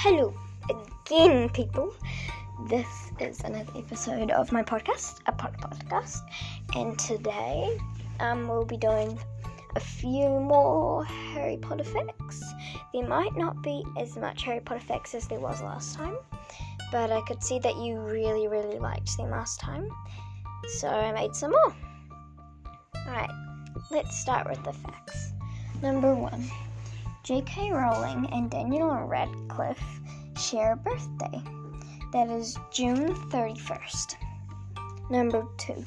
hello again, people. This is another episode of my podcast, a pod podcast, and today um, we'll be doing a few more Harry Potter facts. There might not be as much Harry Potter facts as there was last time, but I could see that you really, really liked them last time, so I made some more. Alright, let's start with the facts. Number one. J.K. Rowling and Daniel Radcliffe share a birthday. That is June 31st. Number 2.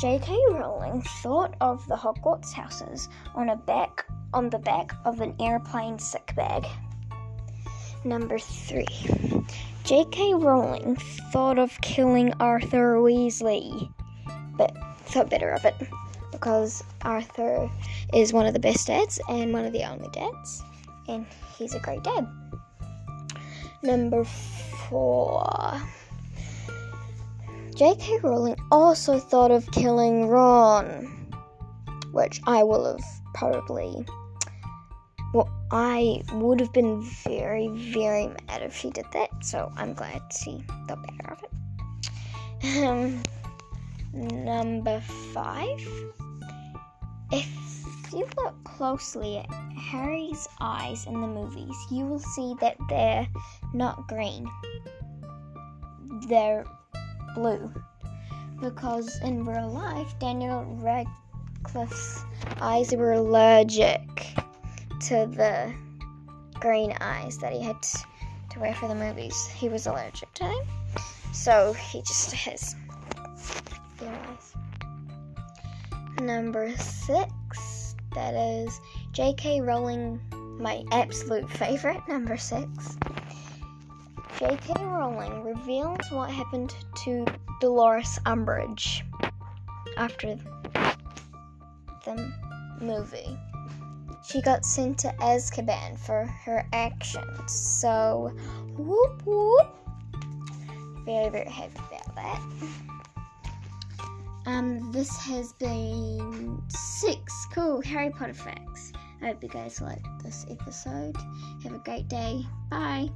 J.K. Rowling thought of the Hogwarts houses on a back on the back of an airplane sick bag. Number 3. J.K. Rowling thought of killing Arthur Weasley, but thought better of it because Arthur is one of the best dads and one of the only dads and he's a great dad. Number four. J.K. Rowling also thought of killing Ron, which I will have probably. Well, I would have been very, very mad if she did that, so I'm glad she thought better of it. Um, number five. If you look closely at Harry's eyes in the movies, you will see that they're not green. They're blue. Because in real life, Daniel Radcliffe's eyes were allergic to the green eyes that he had to wear for the movies. He was allergic to them. So he just has blue eyes. Number six that is J.K. Rowling, my absolute favorite, number six. J.K. Rowling reveals what happened to Dolores Umbridge after the movie. She got sent to Azkaban for her actions, so whoop whoop. Very, very happy about that. Um, this has been cool Harry Potter facts. I hope you guys liked this episode. Have a great day. Bye.